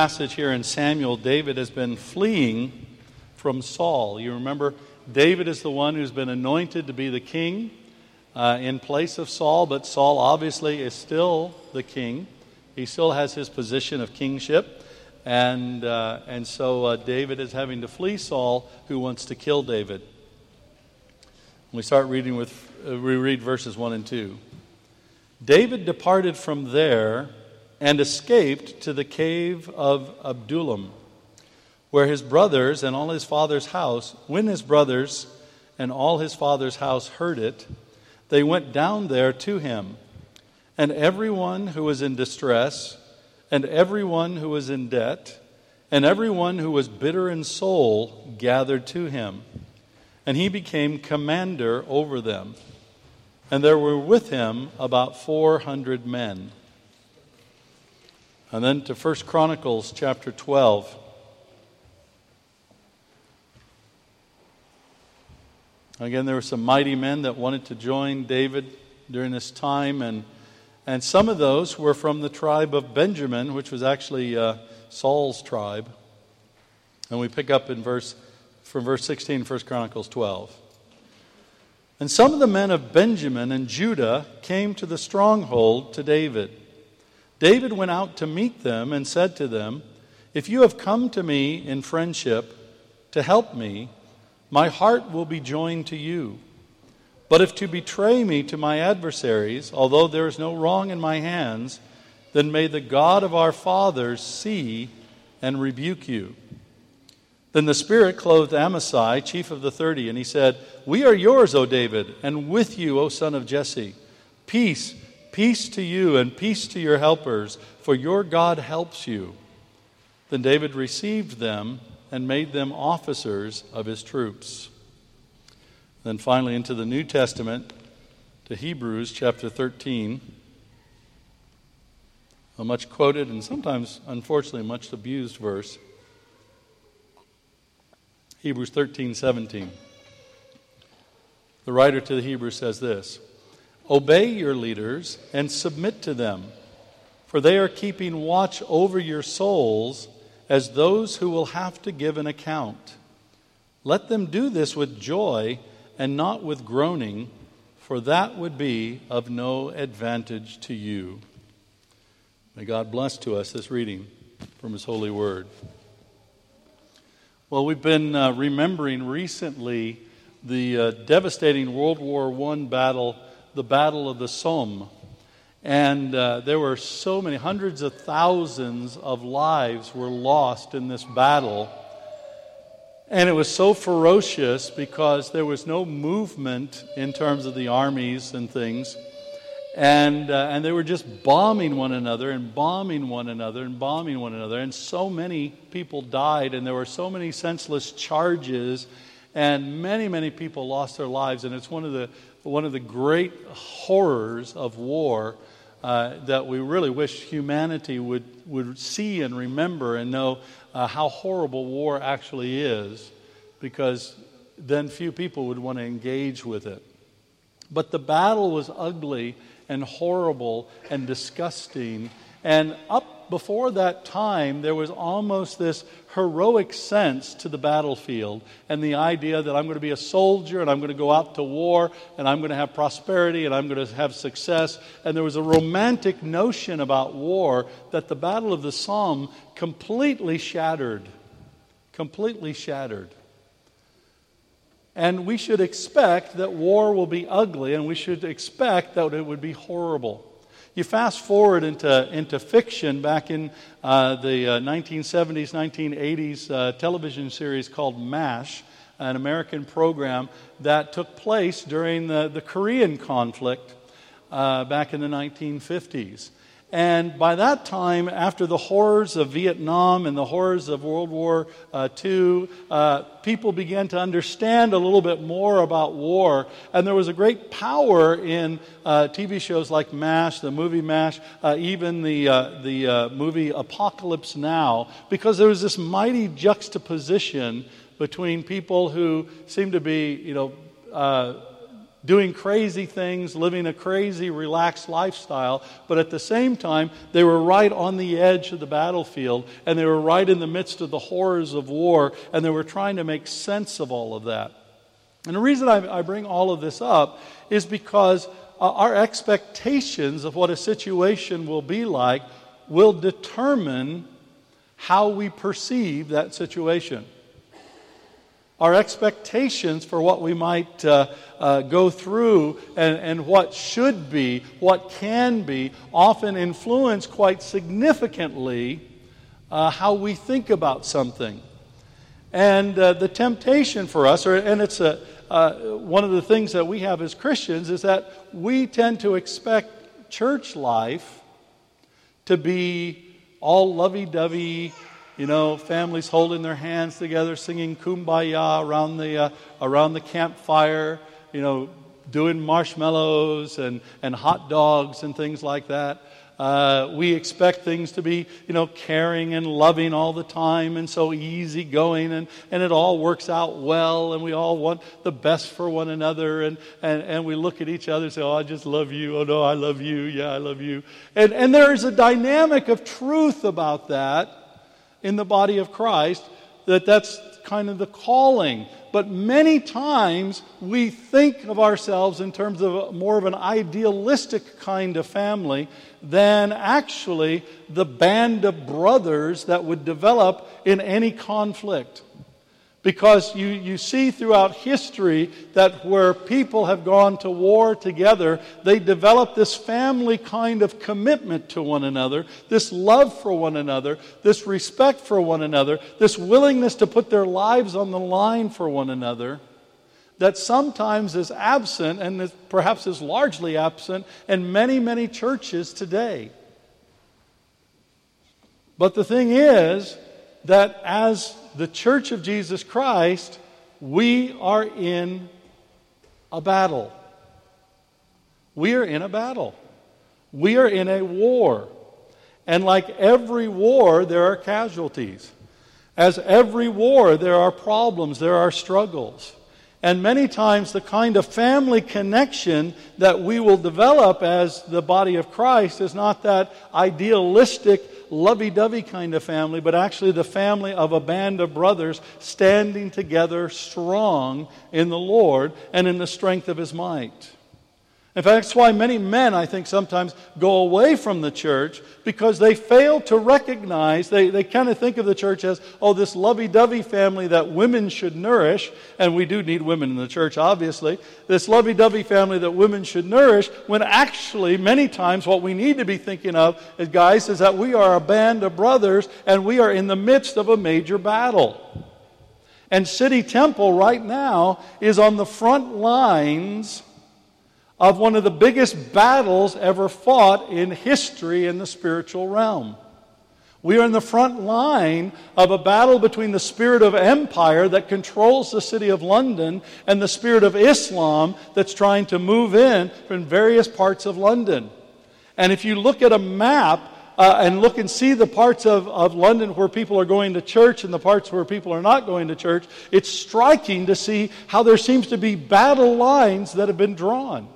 passage here in Samuel, David has been fleeing from Saul. You remember, David is the one who's been anointed to be the king uh, in place of Saul, but Saul obviously is still the king. He still has his position of kingship. And, uh, and so uh, David is having to flee Saul, who wants to kill David. We start reading with, uh, we read verses 1 and 2. David departed from there and escaped to the cave of Adullam, where his brothers and all his father's house, when his brothers and all his father's house heard it, they went down there to him. And everyone who was in distress, and everyone who was in debt, and everyone who was bitter in soul gathered to him. And he became commander over them. And there were with him about 400 men. And then to 1 Chronicles chapter 12. Again, there were some mighty men that wanted to join David during this time, and, and some of those were from the tribe of Benjamin, which was actually uh, Saul's tribe. And we pick up in verse from verse 16, 1 Chronicles 12. And some of the men of Benjamin and Judah came to the stronghold to David David went out to meet them and said to them, If you have come to me in friendship to help me, my heart will be joined to you. But if to betray me to my adversaries, although there is no wrong in my hands, then may the God of our fathers see and rebuke you. Then the Spirit clothed Amasai, chief of the thirty, and he said, We are yours, O David, and with you, O son of Jesse. Peace Peace to you and peace to your helpers, for your God helps you. Then David received them and made them officers of his troops. Then finally, into the New Testament, to Hebrews chapter 13, a much quoted and sometimes, unfortunately, much abused verse. Hebrews 13, 17. The writer to the Hebrews says this. Obey your leaders and submit to them, for they are keeping watch over your souls as those who will have to give an account. Let them do this with joy and not with groaning, for that would be of no advantage to you. May God bless to us this reading from His holy word. Well, we've been uh, remembering recently the uh, devastating World War I battle the Battle of the Somme. And uh, there were so many, hundreds of thousands of lives were lost in this battle. And it was so ferocious because there was no movement in terms of the armies and things. And, uh, and they were just bombing one another and bombing one another and bombing one another. And so many people died, and there were so many senseless charges, and many, many people lost their lives. And it's one of the one of the great horrors of war uh, that we really wish humanity would, would see and remember and know uh, how horrible war actually is, because then few people would want to engage with it. But the battle was ugly and horrible and disgusting. And up before that time, there was almost this heroic sense to the battlefield and the idea that I'm going to be a soldier and I'm going to go out to war and I'm going to have prosperity and I'm going to have success. And there was a romantic notion about war that the Battle of the Somme completely shattered. Completely shattered. And we should expect that war will be ugly and we should expect that it would be horrible. You fast forward into, into fiction back in uh, the uh, 1970s, 1980s uh, television series called MASH, an American program that took place during the, the Korean conflict uh, back in the 1950s. And by that time, after the horrors of Vietnam and the horrors of World War uh, II, uh, people began to understand a little bit more about war. And there was a great power in uh, TV shows like MASH, the movie MASH, uh, even the, uh, the uh, movie Apocalypse Now, because there was this mighty juxtaposition between people who seemed to be, you know, doing crazy things, living a crazy, relaxed lifestyle, but at the same time, they were right on the edge of the battlefield, and they were right in the midst of the horrors of war, and they were trying to make sense of all of that. And the reason I, I bring all of this up is because uh, our expectations of what a situation will be like will determine how we perceive that situation our expectations for what we might uh, uh, go through and, and what should be, what can be, often influence quite significantly uh, how we think about something. And uh, the temptation for us, or, and it's a, uh, one of the things that we have as Christians, is that we tend to expect church life to be all lovey dovey you know, families holding their hands together, singing kumbaya around the, uh, around the campfire, you know, doing marshmallows and, and hot dogs and things like that. Uh, we expect things to be, you know, caring and loving all the time and so easygoing and, and it all works out well and we all want the best for one another and, and, and we look at each other and say, oh, I just love you. Oh, no, I love you. Yeah, I love you. And, and there's a dynamic of truth about that in the body of Christ that that's kind of the calling. But many times we think of ourselves in terms of more of an idealistic kind of family than actually the band of brothers that would develop in any conflict. Because you, you see throughout history that where people have gone to war together, they develop this family kind of commitment to one another, this love for one another, this respect for one another, this willingness to put their lives on the line for one another, that sometimes is absent and is, perhaps is largely absent in many, many churches today. But the thing is that as the church of Jesus Christ, we are in a battle. We are in a battle. We are in a war. And like every war, there are casualties. As every war, there are problems, there are struggles. And many times, the kind of family connection that we will develop as the body of Christ is not that idealistic lovey dovey kind of family, but actually the family of a band of brothers standing together strong in the Lord and in the strength of his might. In fact, that's why many men, I think, sometimes go away from the church because they fail to recognize, they, they kind of think of the church as, oh, this lovey dovey family that women should nourish, and we do need women in the church, obviously, this lovey dovey family that women should nourish, when actually, many times, what we need to be thinking of, guys, is that we are a band of brothers and we are in the midst of a major battle. And City Temple right now is on the front lines of one of the biggest battles ever fought in history in the spiritual realm. We are in the front line of a battle between the spirit of empire that controls the city of London and the spirit of Islam that's trying to move in from various parts of London. And if you look at a map uh, and look and see the parts of, of London where people are going to church and the parts where people are not going to church, it's striking to see how there seems to be battle lines that have been drawn.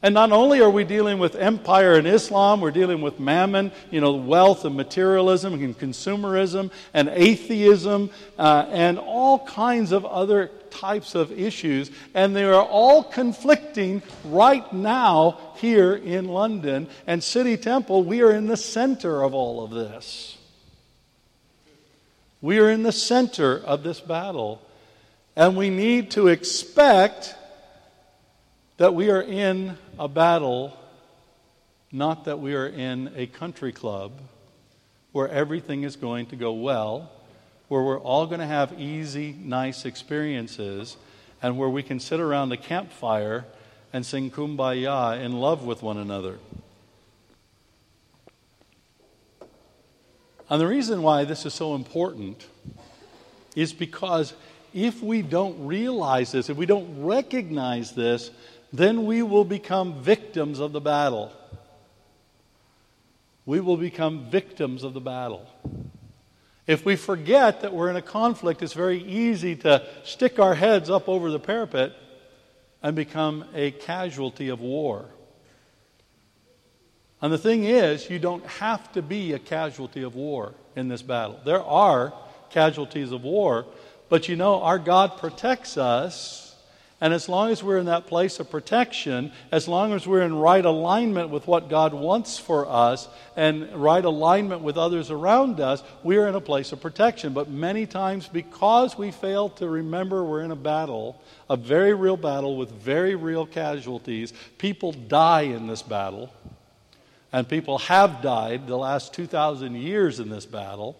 And not only are we dealing with empire and Islam, we're dealing with mammon, you know, wealth and materialism and consumerism and atheism uh, and all kinds of other types of issues. And they are all conflicting right now here in London. And City Temple, we are in the center of all of this. We are in the center of this battle. And we need to expect that we are in a battle, not that we are in a country club where everything is going to go well, where we're all going to have easy, nice experiences, and where we can sit around the campfire and sing kumbaya in love with one another. And the reason why this is so important is because if we don't realize this, if we don't recognize this, then we will become victims of the battle. We will become victims of the battle. If we forget that we're in a conflict, it's very easy to stick our heads up over the parapet and become a casualty of war. And the thing is, you don't have to be a casualty of war in this battle. There are casualties of war, but you know, our God protects us. And as long as we're in that place of protection, as long as we're in right alignment with what God wants for us and right alignment with others around us, we're in a place of protection. But many times, because we fail to remember we're in a battle, a very real battle with very real casualties, people die in this battle and people have died the last 2,000 years in this battle.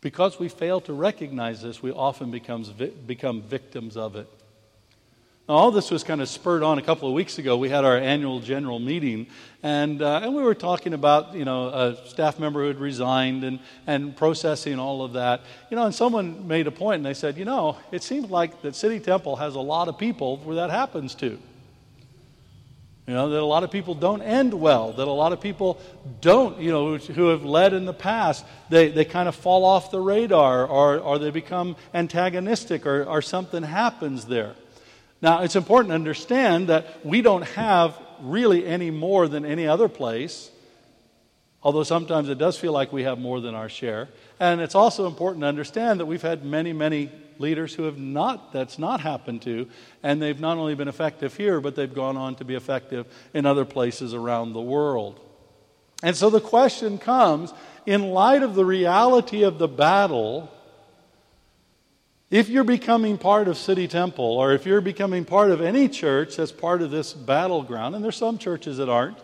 Because we fail to recognize this, we often becomes, become victims of it. Now, all this was kind of spurred on a couple of weeks ago. We had our annual general meeting, and, uh, and we were talking about, you know, a staff member who had resigned and, and processing all of that. You know, and someone made a point, and they said, you know, it seems like that City Temple has a lot of people where that happens to. You know, that a lot of people don't end well, that a lot of people don't, you know, who have led in the past, they, they kind of fall off the radar or, or they become antagonistic or, or something happens there. Now, it's important to understand that we don't have really any more than any other place, although sometimes it does feel like we have more than our share. And it's also important to understand that we've had many, many leaders who have not, that's not happened to, and they've not only been effective here, but they've gone on to be effective in other places around the world. And so the question comes in light of the reality of the battle, if you're becoming part of City Temple, or if you're becoming part of any church that's part of this battleground, and there's some churches that aren't,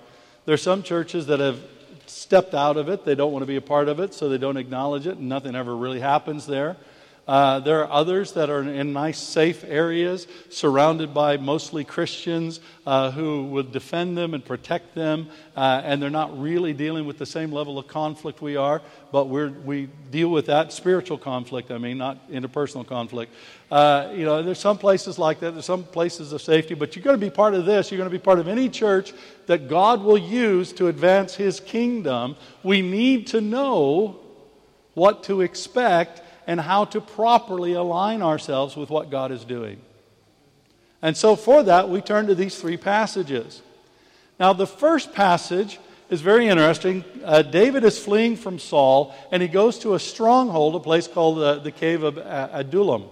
there's some churches that have stepped out of it, they don't want to be a part of it, so they don't acknowledge it, and nothing ever really happens there. Uh, there are others that are in nice, safe areas, surrounded by mostly Christians uh, who would defend them and protect them, uh, and they're not really dealing with the same level of conflict we are, but we deal with that spiritual conflict, I mean, not interpersonal conflict. Uh, you know, there's some places like that, there's some places of safety, but you're going to be part of this, you're going to be part of any church that God will use to advance His kingdom. We need to know what to expect and how to properly align ourselves with what God is doing. And so, for that, we turn to these three passages. Now, the first passage is very interesting. Uh, David is fleeing from Saul, and he goes to a stronghold, a place called the, the Cave of uh, Adullam.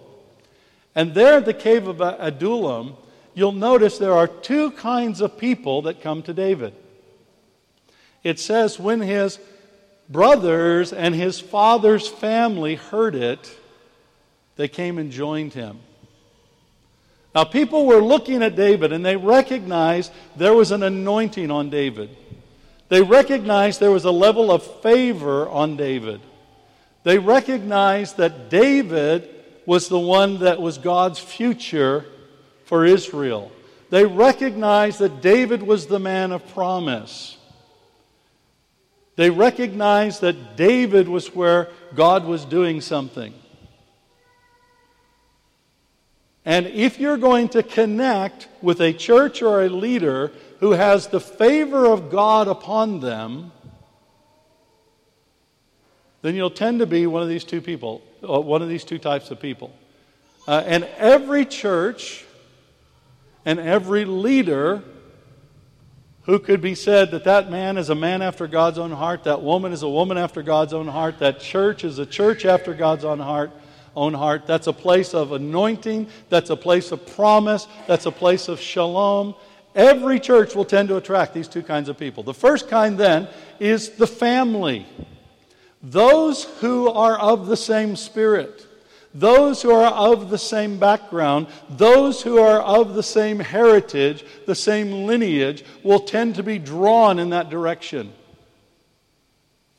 And there at the Cave of uh, Adullam, you'll notice there are two kinds of people that come to David. It says, when his brothers and his father's family heard it, they came and joined him. Now, people were looking at David and they recognized there was an anointing on David. They recognized there was a level of favor on David. They recognized that David was the one that was God's future for Israel. They recognized that David was the man of promise. They recognized that David was where God was doing something. And if you're going to connect with a church or a leader who has the favor of God upon them, then you'll tend to be one of these two people, uh, one of these two types of people. Uh, and every church and every leader who could be said that that man is a man after God's own heart, that woman is a woman after God's own heart, that church is a church after God's own heart, own heart. That's a place of anointing, that's a place of promise, that's a place of shalom. Every church will tend to attract these two kinds of people. The first kind then is the family. Those who are of the same spirit those who are of the same background, those who are of the same heritage, the same lineage, will tend to be drawn in that direction.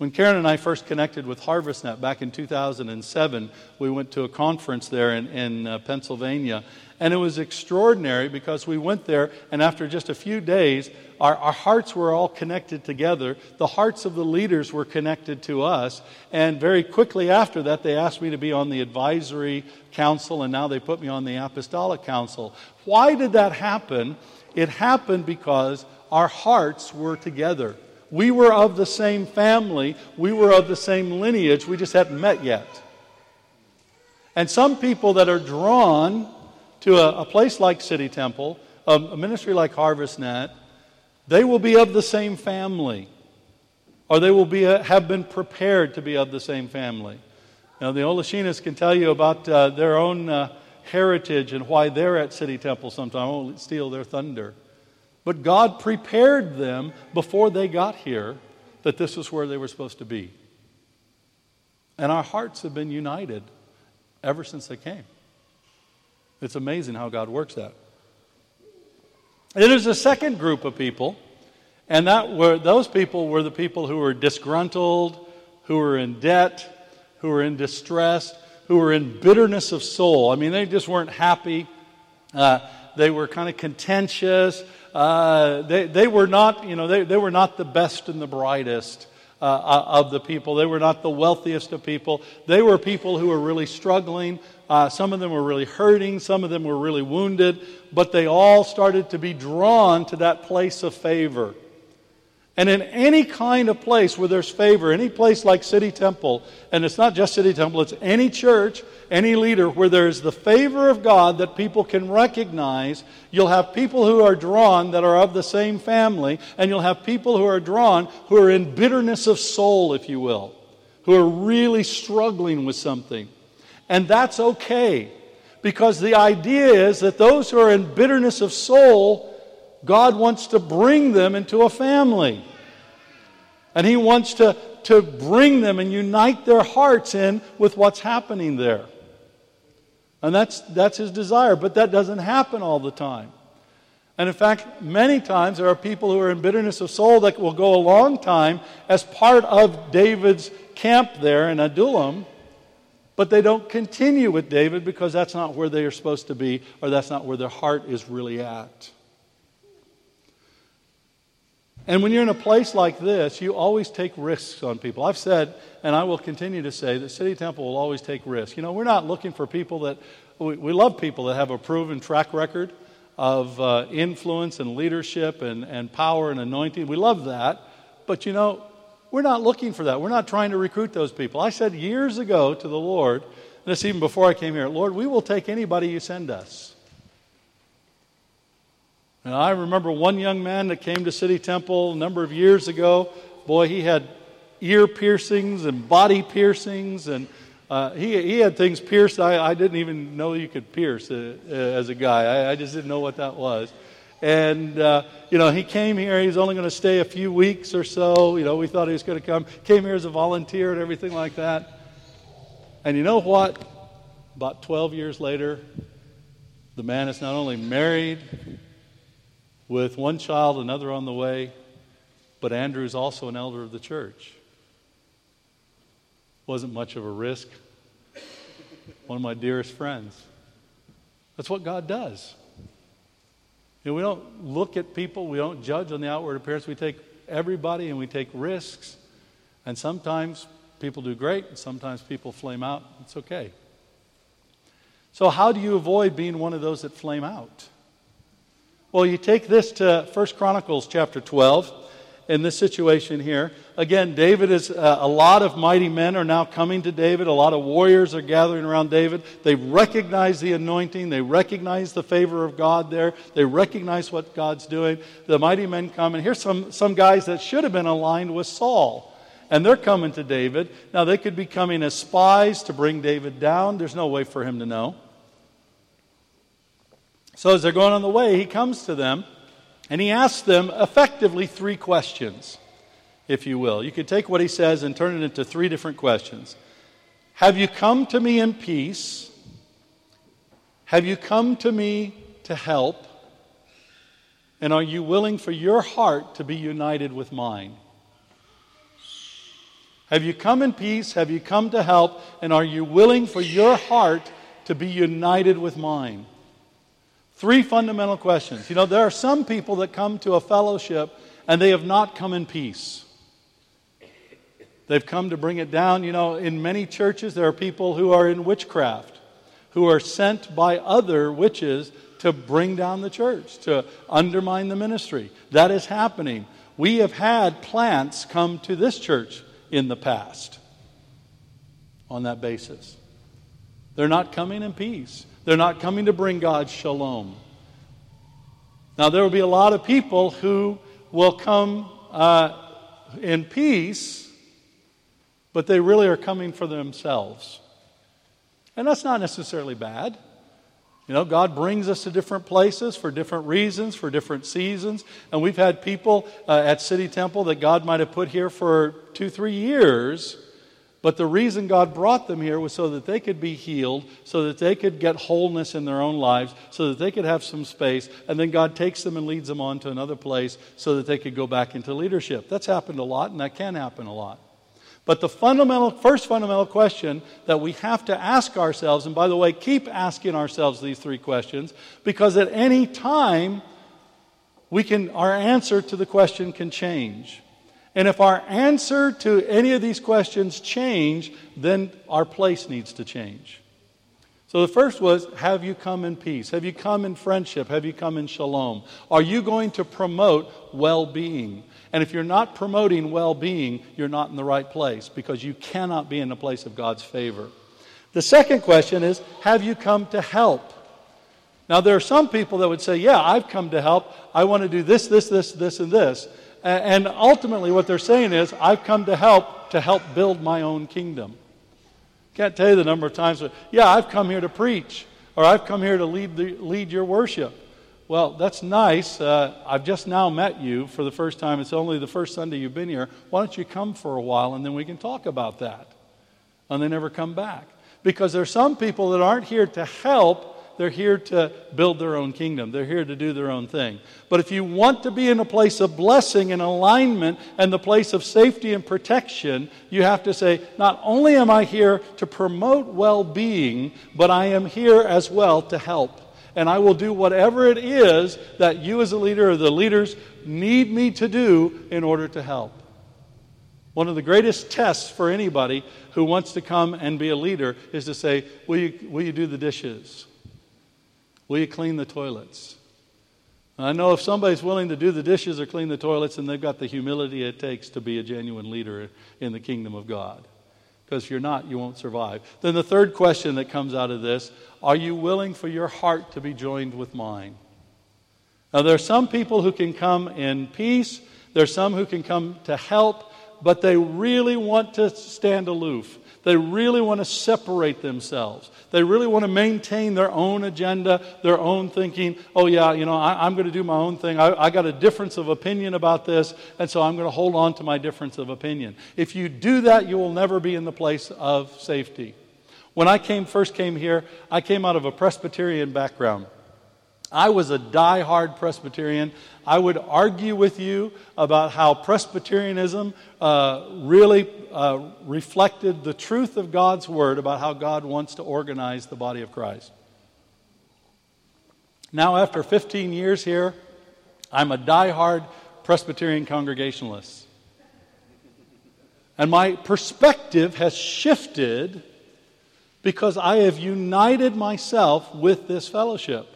When Karen and I first connected with HarvestNet back in 2007, we went to a conference there in, in uh, Pennsylvania. And it was extraordinary because we went there, and after just a few days, our, our hearts were all connected together. The hearts of the leaders were connected to us. And very quickly after that, they asked me to be on the advisory council, and now they put me on the apostolic council. Why did that happen? It happened because our hearts were together. We were of the same family, we were of the same lineage, we just hadn't met yet. And some people that are drawn to a, a place like City Temple, a, a ministry like HarvestNet, they will be of the same family, or they will be, uh, have been prepared to be of the same family. Now, the Olashinas can tell you about uh, their own uh, heritage and why they're at City Temple sometime. I won't steal their thunder. But God prepared them before they got here that this was where they were supposed to be. And our hearts have been united ever since they came. It's amazing how God works that. And there's a second group of people, and that were those people were the people who were disgruntled, who were in debt, who were in distress, who were in bitterness of soul. I mean, they just weren't happy. Uh, they were kind of contentious. Uh, they, they were not, you know, they, they were not the best and the brightest uh, of the people. They were not the wealthiest of people. They were people who were really struggling. Uh, some of them were really hurting. Some of them were really wounded. But they all started to be drawn to that place of favor. And in any kind of place where there's favor, any place like City Temple, and it's not just City Temple, it's any church, any leader where there's the favor of God that people can recognize, you'll have people who are drawn that are of the same family, and you'll have people who are drawn who are in bitterness of soul, if you will, who are really struggling with something. And that's okay, because the idea is that those who are in bitterness of soul, God wants to bring them into a family. And He wants to, to bring them and unite their hearts in with what's happening there. And that's, that's His desire, but that doesn't happen all the time. And in fact, many times there are people who are in bitterness of soul that will go a long time as part of David's camp there in Adullam, but they don't continue with David because that's not where they are supposed to be or that's not where their heart is really at. And when you're in a place like this, you always take risks on people. I've said, and I will continue to say, that City Temple will always take risks. You know, we're not looking for people that, we, we love people that have a proven track record of uh, influence and leadership and, and power and anointing. We love that. But, you know, we're not looking for that. We're not trying to recruit those people. I said years ago to the Lord, and this even before I came here, Lord, we will take anybody you send us. And I remember one young man that came to City Temple a number of years ago. Boy, he had ear piercings and body piercings, and uh, he, he had things pierced I, I didn't even know you could pierce uh, uh, as a guy. I, I, just didn't know what that was. And, uh, you know, he came here. He was only going to stay a few weeks or so. You know, we thought he was going to come. Came here as a volunteer and everything like that. And you know what? About 12 years later, the man is not only married, with one child, another on the way, but Andrew's also an elder of the church. Wasn't much of a risk. One of my dearest friends. That's what God does. You know, we don't look at people, we don't judge on the outward appearance. We take everybody and we take risks. And sometimes people do great, and sometimes people flame out. It's okay. So, how do you avoid being one of those that flame out? Well, you take this to 1 Chronicles chapter 12 in this situation here. Again, David is uh, a lot of mighty men are now coming to David. A lot of warriors are gathering around David. They recognize the anointing, they recognize the favor of God there, they recognize what God's doing. The mighty men come, and here's some, some guys that should have been aligned with Saul. And they're coming to David. Now, they could be coming as spies to bring David down. There's no way for him to know. So, as they're going on the way, he comes to them and he asks them effectively three questions, if you will. You could take what he says and turn it into three different questions Have you come to me in peace? Have you come to me to help? And are you willing for your heart to be united with mine? Have you come in peace? Have you come to help? And are you willing for your heart to be united with mine? Three fundamental questions. You know, there are some people that come to a fellowship and they have not come in peace. They've come to bring it down. You know, in many churches, there are people who are in witchcraft, who are sent by other witches to bring down the church, to undermine the ministry. That is happening. We have had plants come to this church in the past on that basis. They're not coming in peace. They're not coming to bring God's shalom. Now, there will be a lot of people who will come uh, in peace, but they really are coming for themselves. And that's not necessarily bad. You know, God brings us to different places for different reasons, for different seasons. And we've had people uh, at City Temple that God might have put here for two, three years. But the reason God brought them here was so that they could be healed, so that they could get wholeness in their own lives, so that they could have some space. And then God takes them and leads them on to another place so that they could go back into leadership. That's happened a lot, and that can happen a lot. But the fundamental, first fundamental question that we have to ask ourselves, and by the way, keep asking ourselves these three questions, because at any time, we can, our answer to the question can change. And if our answer to any of these questions change, then our place needs to change. So the first was Have you come in peace? Have you come in friendship? Have you come in shalom? Are you going to promote well being? And if you're not promoting well being, you're not in the right place because you cannot be in the place of God's favor. The second question is Have you come to help? Now, there are some people that would say, Yeah, I've come to help. I want to do this, this, this, this, and this. And ultimately, what they're saying is, I've come to help to help build my own kingdom. Can't tell you the number of times, yeah, I've come here to preach, or I've come here to lead, the, lead your worship. Well, that's nice. Uh, I've just now met you for the first time. It's only the first Sunday you've been here. Why don't you come for a while and then we can talk about that? And they never come back. Because there's some people that aren't here to help, they're here to build their own kingdom. They're here to do their own thing. But if you want to be in a place of blessing and alignment and the place of safety and protection, you have to say, not only am I here to promote well being, but I am here as well to help and I will do whatever it is that you, as a leader, or the leaders need me to do in order to help. One of the greatest tests for anybody who wants to come and be a leader is to say, Will you, will you do the dishes? Will you clean the toilets? I know if somebody's willing to do the dishes or clean the toilets, and they've got the humility it takes to be a genuine leader in the kingdom of God because if you're not, you won't survive. Then the third question that comes out of this are you willing for your heart to be joined with mine? Now, there are some people who can come in peace, there are some who can come to help, but they really want to stand aloof. They really want to separate themselves. They really want to maintain their own agenda, their own thinking. Oh, yeah, you know, I, am going to do my own thing. I, I got a difference of opinion about this, and so I'm going to hold on to my difference of opinion. If you do that, you will never be in the place of safety. When I came first came here, I came out of a Presbyterian background. I was a die-hard Presbyterian. I would argue with you about how Presbyterianism uh, really uh, reflected the truth of God's Word about how God wants to organize the body of Christ. Now, after 15 years here, I'm a die-hard Presbyterian Congregationalist. And my perspective has shifted because I have united myself with this fellowship.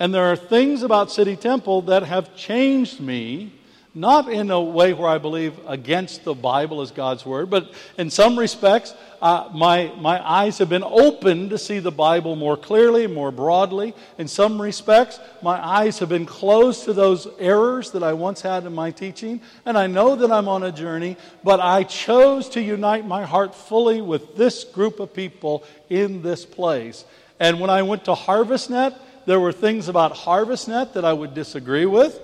And there are things about City Temple that have changed me, not in a way where I believe against the Bible as God's Word, but in some respects, uh, my, my eyes have been opened to see the Bible more clearly, more broadly. In some respects, my eyes have been closed to those errors that I once had in my teaching. And I know that I'm on a journey, but I chose to unite my heart fully with this group of people in this place. And when I went to HarvestNet, there were things about HarvestNet that I would disagree with,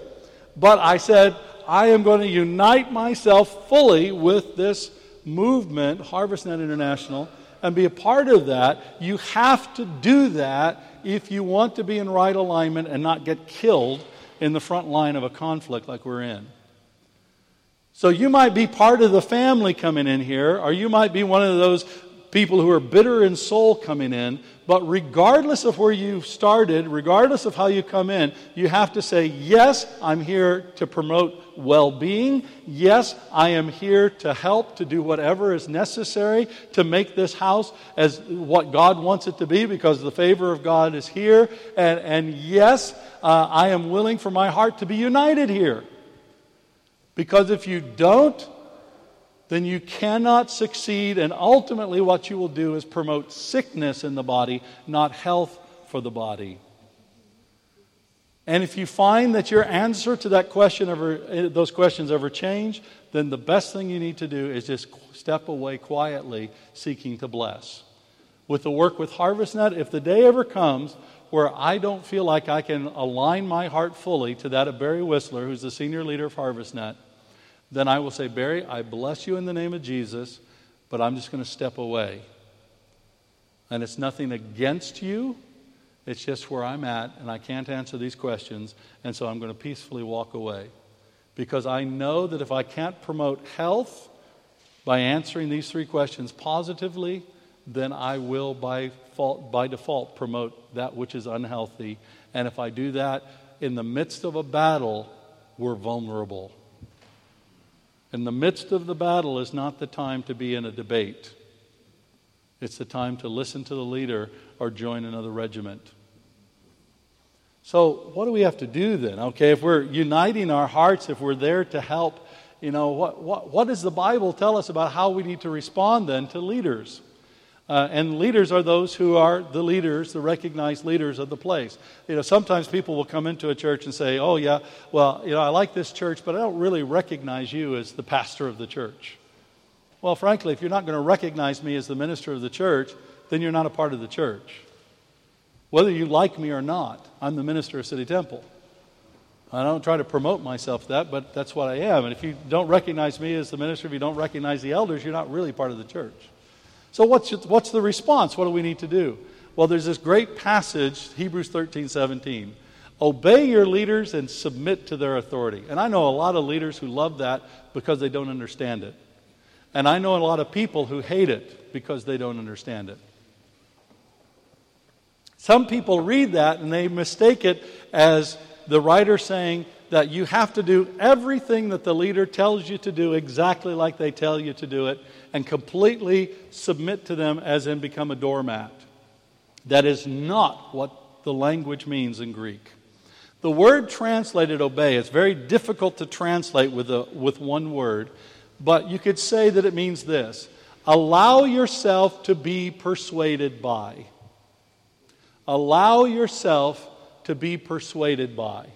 but I said, I am going to unite myself fully with this movement, HarvestNet International, and be a part of that. You have to do that if you want to be in right alignment and not get killed in the front line of a conflict like we're in. So you might be part of the family coming in here, or you might be one of those people who are bitter in soul coming in. But regardless of where you've started, regardless of how you come in, you have to say, Yes, I'm here to promote well being. Yes, I am here to help, to do whatever is necessary to make this house as what God wants it to be because the favor of God is here. And, and yes, uh, I am willing for my heart to be united here. Because if you don't, then you cannot succeed, and ultimately, what you will do is promote sickness in the body, not health for the body. And if you find that your answer to that question ever, eh, those questions ever change, then the best thing you need to do is just step away quietly, seeking to bless. With the work with HarvestNet, if the day ever comes where I don't feel like I can align my heart fully to that of Barry Wissler, who's the senior leader of HarvestNet, then I will say, Barry, I bless you in the name of Jesus, but I'm just going to step away. And it's nothing against you, it's just where I'm at, and I can't answer these questions, and so I'm going to peacefully walk away. Because I know that if I can't promote health by answering these three questions positively, then I will by, fault, by default promote that which is unhealthy. And if I do that in the midst of a battle, we're vulnerable. In the midst of the battle is not the time to be in a debate. It's the time to listen to the leader or join another regiment. So, what do we have to do then? Okay, if we're uniting our hearts, if we're there to help, you know, what, what, what does the Bible tell us about how we need to respond then to leaders? Uh, and leaders are those who are the leaders, the recognized leaders of the place. You know, sometimes people will come into a church and say, "Oh yeah, well, you know, I like this church, but I don't really recognize you as the pastor of the church." Well, frankly, if you're not going to recognize me as the minister of the church, then you're not a part of the church. Whether you like me or not, I'm the minister of City Temple. I don't try to promote myself that, but that's what I am. And if you don't recognize me as the minister, if you don't recognize the elders, you're not really part of the church. So, what's, what's the response? What do we need to do? Well, there's this great passage, Hebrews 13 17. Obey your leaders and submit to their authority. And I know a lot of leaders who love that because they don't understand it. And I know a lot of people who hate it because they don't understand it. Some people read that and they mistake it as the writer saying that you have to do everything that the leader tells you to do exactly like they tell you to do it and completely submit to them as in become a doormat. That is not what the language means in Greek. The word translated obey is very difficult to translate with, a, with one word, but you could say that it means this allow yourself to be persuaded by. Allow yourself to be persuaded by.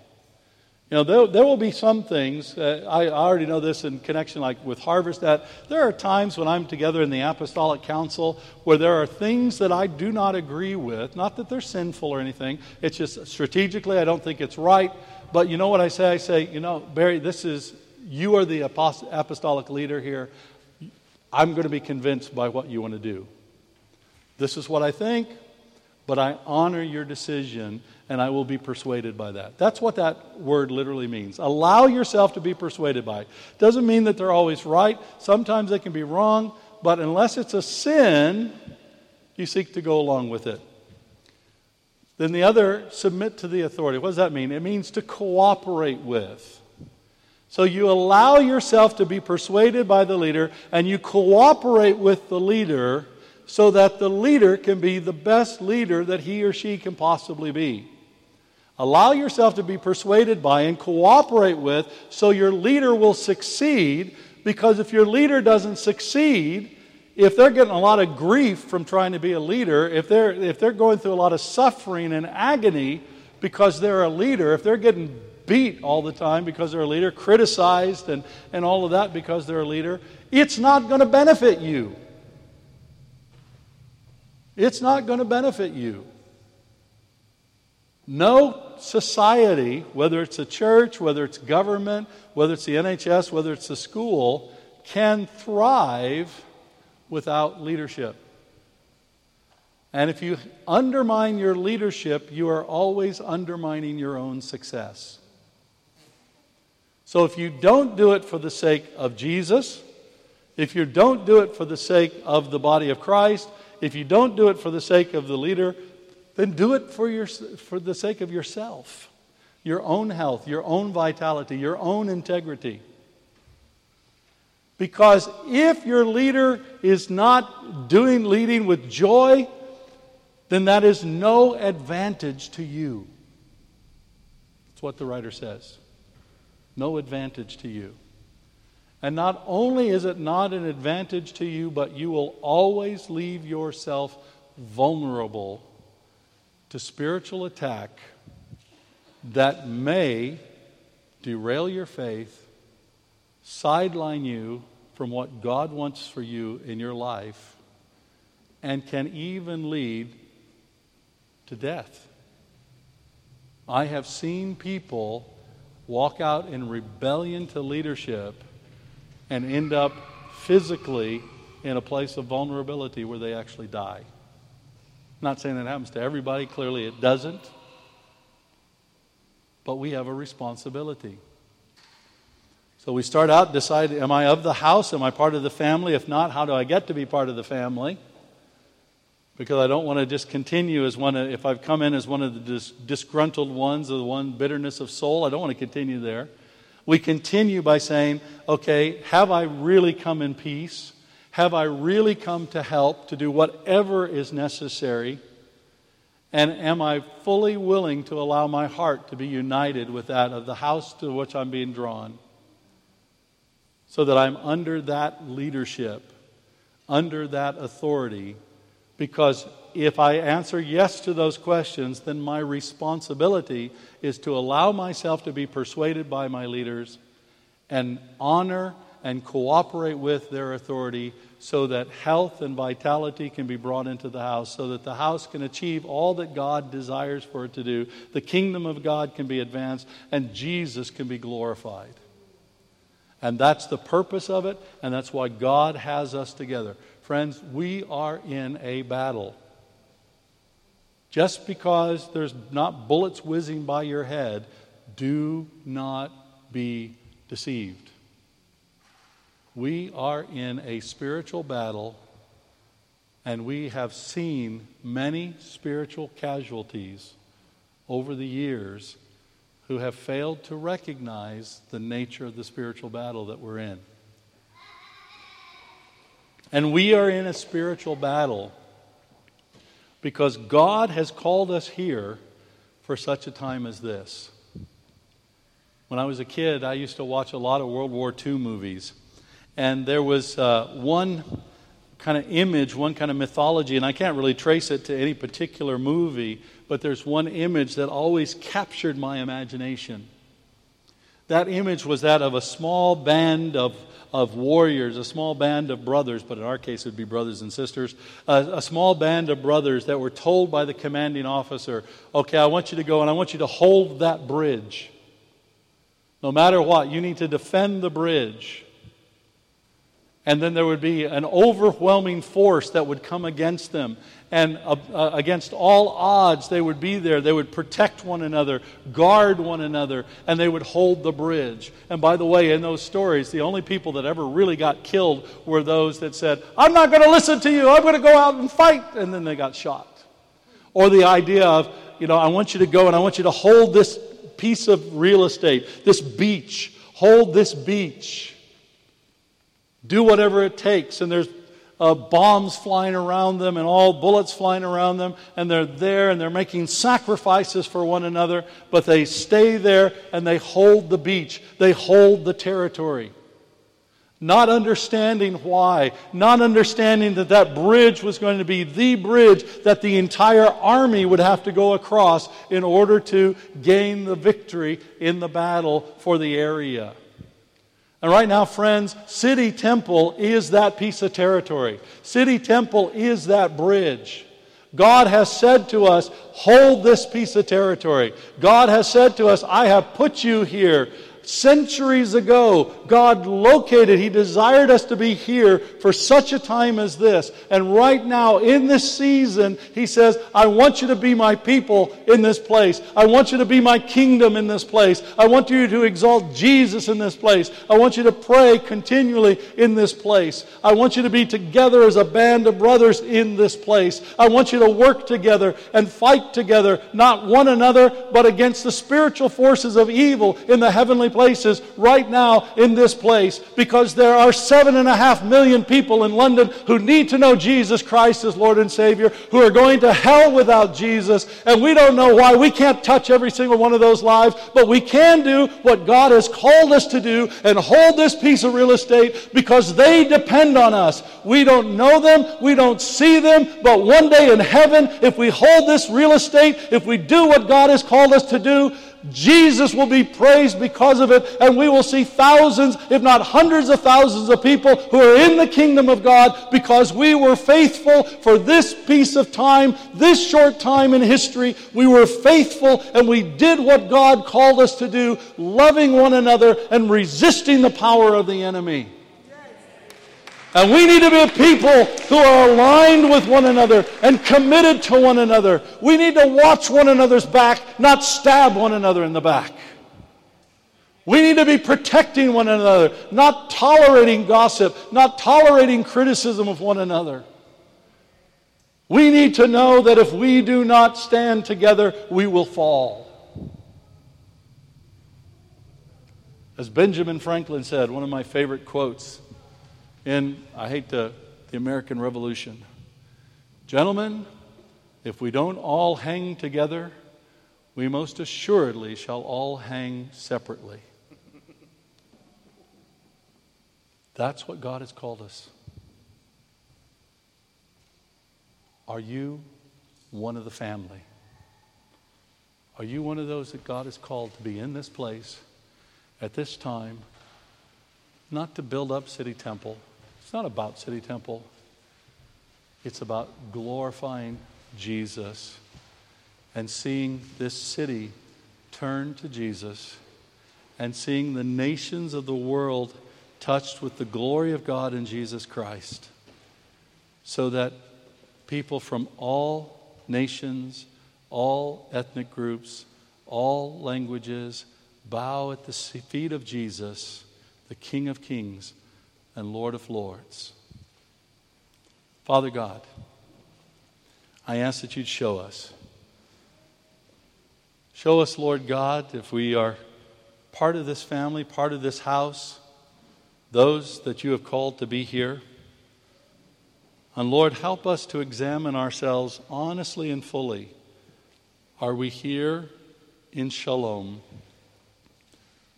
You know, there, there will be some things, uh, I already know this in connection like with Harvest, that there are times when I'm together in the Apostolic Council where there are things that I do not agree with. Not that they're sinful or anything, it's just strategically I don't think it's right. But you know what I say? I say, you know, Barry, this is, you are the apostolic leader here. I'm going to be convinced by what you want to do. This is what I think, but I honor your decision and I will be persuaded by that. That's what that word literally means. Allow yourself to be persuaded by it. Doesn't mean that they're always right. Sometimes they can be wrong, but unless it's a sin, you seek to go along with it. Then the other, submit to the authority. What does that mean? It means to cooperate with. So you allow yourself to be persuaded by the leader and you cooperate with the leader so that the leader can be the best leader that he or she can possibly be. Allow yourself to be persuaded by and cooperate with so your leader will succeed. Because if your leader doesn't succeed, if they're getting a lot of grief from trying to be a leader, if they're, if they're going through a lot of suffering and agony because they're a leader, if they're getting beat all the time because they're a leader, criticized and, and all of that because they're a leader, it's not going to benefit you. It's not going to benefit you. No society, whether it's a church, whether it's government, whether it's the NHS, whether it's a school, can thrive without leadership. And if you undermine your leadership, you are always undermining your own success. So if you don't do it for the sake of Jesus, if you don't do it for the sake of the body of Christ, if you don't do it for the sake of the leader, then do it for, your, for the sake of yourself, your own health, your own vitality, your own integrity. Because if your leader is not doing leading with joy, then that is no advantage to you. That's what the writer says. No advantage to you. And not only is it not an advantage to you, but you will always leave yourself vulnerable to spiritual attack that may derail your faith, sideline you from what God wants for you in your life, and can even lead to death. I have seen people walk out in rebellion to leadership and end up physically in a place of vulnerability where they actually die. I'm not saying that happens to everybody, clearly it doesn't. But we have a responsibility. So we start out, decide, am I of the house? Am I part of the family? If not, how do I get to be part of the family? Because I don't want to just continue as one, of, if I've come in as one of the dis- disgruntled ones, or the one bitterness of soul, I don't want to continue there. We continue by saying, okay, have I really come in peace? Have I really come to help, to do whatever is necessary? And am I fully willing to allow my heart to be united with that of the house to which I'm being drawn? So that I'm under that leadership, under that authority. Because if I answer yes to those questions, then my responsibility is to allow myself to be persuaded by my leaders and honor and cooperate with their authority so that health and vitality can be brought into the house, so that the house can achieve all that God desires for it to do. The kingdom of God can be advanced, and Jesus can be glorified. And that's the purpose of it, and that's why God has us together. Friends, we are in a battle. Just because there's not bullets whizzing by your head, do not be deceived. We are in a spiritual battle, and we have seen many spiritual casualties over the years who have failed to recognize the nature of the spiritual battle that we're in. And we are in a spiritual battle because God has called us here for such a time as this. When I was a kid, I used to watch a lot of World War II movies. And there was uh, one kind of image, one kind of mythology, and I can't really trace it to any particular movie, but there's one image that always captured my imagination. That image was that of a small band of, of warriors, a small band of brothers, but in our case it would be brothers and sisters, a, a small band of brothers that were told by the commanding officer, okay, I want you to go and I want you to hold that bridge. No matter what, you need to defend the bridge and then there would be an overwhelming force that would come against them. And uh, uh, against all odds, they would be there. They would protect one another, guard one another, and they would hold the bridge. And by the way, in those stories, the only people that ever really got killed were those that said, I'm not going to listen to you, I'm going to go out and fight, and then they got shot. Or the idea of, you know, I want you to go and I want you to hold this piece of real estate, this beach, hold this beach do whatever it takes. And there's uh, bombs flying around them and all bullets flying around them, and they're there and they're making sacrifices for one another, but they stay there and they hold the beach, they hold the territory. Not understanding why, not understanding that that bridge was going to be the bridge that the entire army would have to go across in order to gain the victory in the battle for the area. And right now, friends, City Temple is that piece of territory. City Temple is that bridge. God has said to us, hold this piece of territory. God has said to us, I have put you here Centuries ago, God located, He desired us to be here for such a time as this. And right now, in this season, He says, I want you to be my people in this place. I want you to be my kingdom in this place. I want you to exalt Jesus in this place. I want you to pray continually in this place. I want you to be together as a band of brothers in this place. I want you to work together and fight together, not one another, but against the spiritual forces of evil in the heavenly places right now in this place because there are seven and a half million people in London who need to know Jesus Christ as Lord and Savior, who are going to hell without Jesus. And we don't know why. We can't touch every single one of those lives, but we can do what God has called us to do and hold this piece of real estate because they depend on us. We don't know them, we don't see them, but one day in heaven, if we hold this real estate, if we do what God has called us to do, Jesus will be praised because of it, and we will see thousands, if not hundreds of thousands of people who are in the kingdom of God because we were faithful for this piece of time, this short time in history. We were faithful and we did what God called us to do, loving one another and resisting the power of the enemy. And we need to be people who are aligned with one another and committed to one another. We need to watch one another's back, not stab one another in the back. We need to be protecting one another, not tolerating gossip, not tolerating criticism of one another. We need to know that if we do not stand together, we will fall. As Benjamin Franklin said, one of my favorite quotes in, I hate the, the American Revolution. Gentlemen, if we don't all hang together, we most assuredly shall all hang separately. That's what God has called us. Are you one of the family? Are you one of those that God has called to be in this place at this time, not to build up City Temple, it's not about City Temple, it's about glorifying Jesus and seeing this city turn to Jesus and seeing the nations of the world touched with the glory of God in Jesus Christ so that people from all nations, all ethnic groups, all languages bow at the feet of Jesus, the King of Kings and Lord of Lords. Father God, I ask that you'd show us. Show us, Lord God, if we are part of this family, part of this house, those that you have called to be here. And Lord, help us to examine ourselves honestly and fully. Are we here in shalom?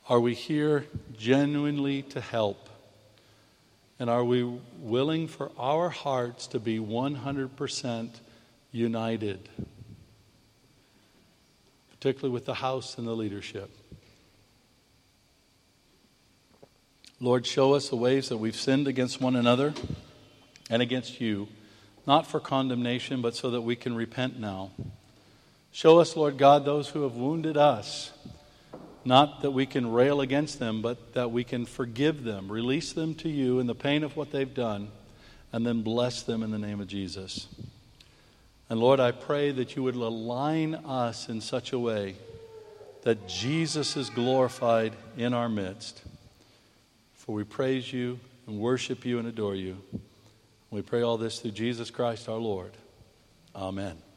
Are we here genuinely to help? And are we willing for our hearts to be 100% united, particularly with the house and the leadership? Lord, show us the ways that we've sinned against one another and against you, not for condemnation, but so that we can repent now. Show us, Lord God, those who have wounded us not that we can rail against them, but that we can forgive them, release them to you in the pain of what they've done, and then bless them in the name of Jesus. And Lord, I pray that you would align us in such a way that Jesus is glorified in our midst. For we praise you and worship you and adore you. We pray all this through Jesus Christ our Lord. Amen.